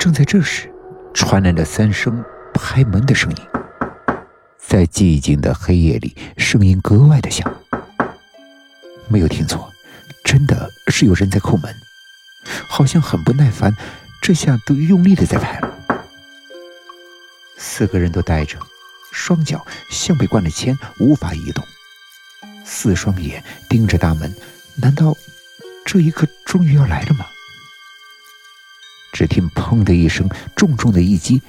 正在这时，传来了三声拍门的声音。在寂静的黑夜里，声音格外的响。没有听错，真的是有人在叩门，好像很不耐烦，这下都用力的在拍了。四个人都呆着，双脚像被灌了铅，无法移动，四双眼盯着大门。难道这一刻终于要来了吗？只听“砰”的一声，重重的一击，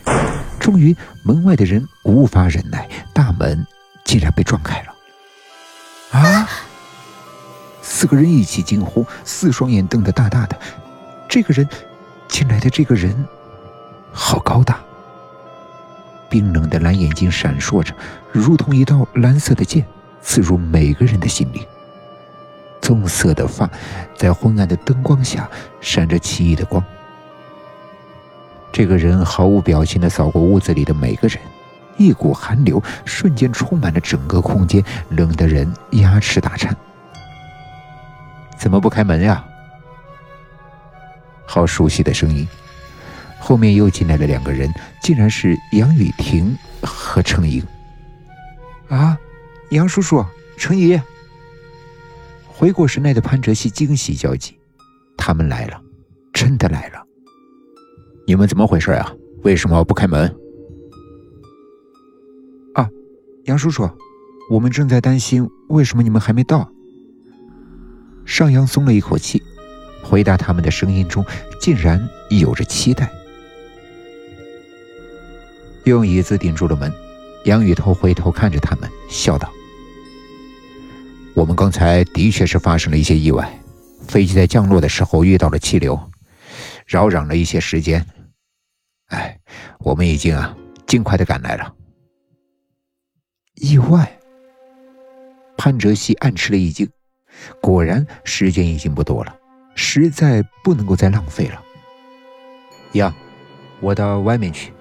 终于门外的人无法忍耐，大门竟然被撞开了。啊！四个人一起惊呼，四双眼瞪得大大的。这个人，进来的这个人，好高大。冰冷的蓝眼睛闪烁着，如同一道蓝色的剑，刺入每个人的心里。棕色的发，在昏暗的灯光下闪着奇异的光。这个人毫无表情的扫过屋子里的每个人，一股寒流瞬间充满了整个空间，冷得人牙齿打颤。怎么不开门呀？好熟悉的声音，后面又进来了两个人，竟然是杨雨婷和程莹。啊，杨叔叔，程姨。回过神来的潘哲熙惊喜交集，他们来了，真的来了。你们怎么回事啊？为什么不开门？啊，杨叔叔，我们正在担心，为什么你们还没到？上扬松了一口气，回答他们的声音中竟然有着期待。用椅子顶住了门，杨雨头回头看着他们，笑道：“我们刚才的确是发生了一些意外，飞机在降落的时候遇到了气流。”扰攘了一些时间，我们已经啊尽快的赶来了。意外，潘哲熙暗吃了一惊，果然时间已经不多了，实在不能够再浪费了。杨，我到外面去。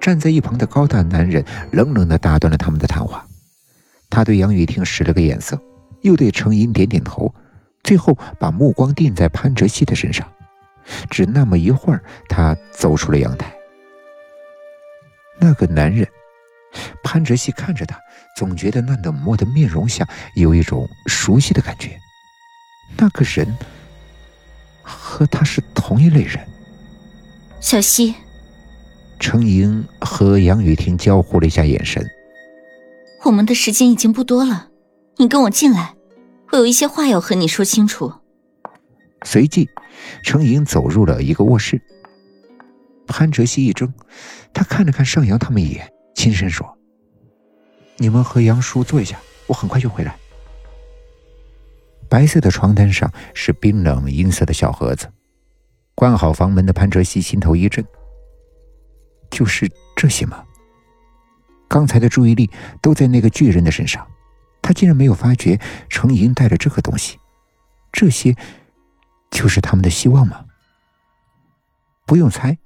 站在一旁的高大男人冷冷的打断了他们的谈话，他对杨雨婷使了个眼色，又对程英点点头。最后，把目光定在潘哲熙的身上，只那么一会儿，他走出了阳台。那个男人，潘哲熙看着他，总觉得那冷漠的面容下有一种熟悉的感觉。那个人和他是同一类人。小溪，程莹和杨雨婷交互了一下眼神。我们的时间已经不多了，你跟我进来。我有一些话要和你说清楚。随即，程莹走入了一个卧室。潘哲熙一怔，他看了看上扬他们一眼，轻声说：“你们和杨叔坐一下，我很快就回来。”白色的床单上是冰冷银色的小盒子。关好房门的潘哲熙心头一震：“就是这些吗？”刚才的注意力都在那个巨人的身上。他竟然没有发觉程莹带着这个东西，这些就是他们的希望吗？不用猜，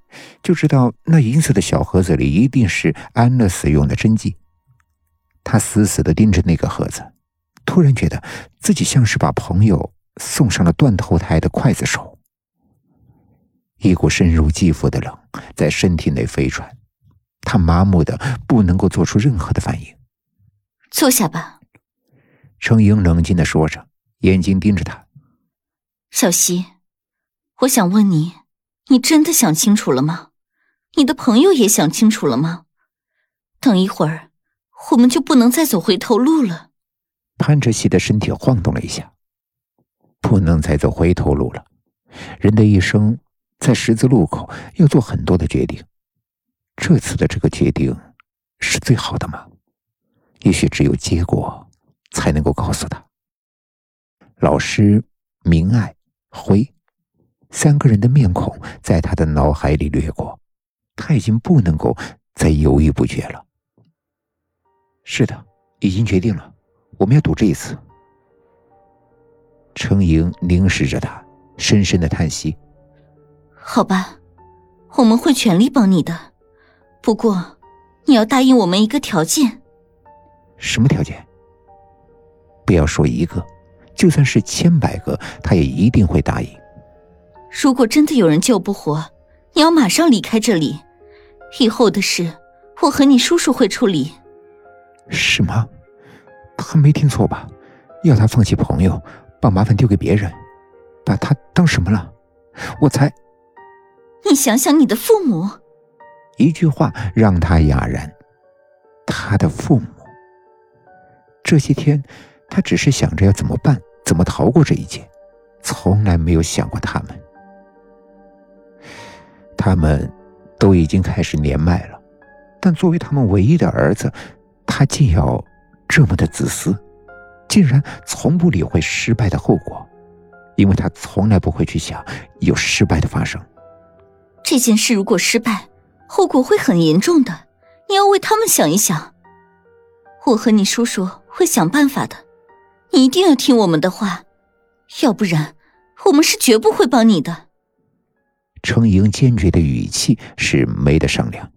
就知道那银色的小盒子里一定是安乐死用的针剂。他死死的盯着那个盒子，突然觉得自己像是把朋友送上了断头台的刽子手。一股深入肌肤的冷在身体内飞转，他麻木的不能够做出任何的反应。坐下吧。程英冷静的说着，眼睛盯着他。小溪，我想问你，你真的想清楚了吗？你的朋友也想清楚了吗？等一会儿，我们就不能再走回头路了。潘哲熙的身体晃动了一下，不能再走回头路了。人的一生在十字路口要做很多的决定，这次的这个决定是最好的吗？也许只有结果。才能够告诉他，老师明爱辉三个人的面孔在他的脑海里掠过，他已经不能够再犹豫不决了。是的，已经决定了，我们要赌这一次。程莹凝视着他，深深的叹息。好吧，我们会全力帮你的，不过你要答应我们一个条件。什么条件？不要说一个，就算是千百个，他也一定会答应。如果真的有人救不活，你要马上离开这里。以后的事，我和你叔叔会处理。什么？他没听错吧？要他放弃朋友，把麻烦丢给别人，把他当什么了？我才……你想想你的父母。一句话让他哑然。他的父母。这些天，他只是想着要怎么办，怎么逃过这一劫，从来没有想过他们。他们都已经开始年迈了，但作为他们唯一的儿子，他竟要这么的自私，竟然从不理会失败的后果，因为他从来不会去想有失败的发生。这件事如果失败，后果会很严重的，你要为他们想一想。我和你叔叔会想办法的，你一定要听我们的话，要不然我们是绝不会帮你的。程莹坚决的语气是没得商量。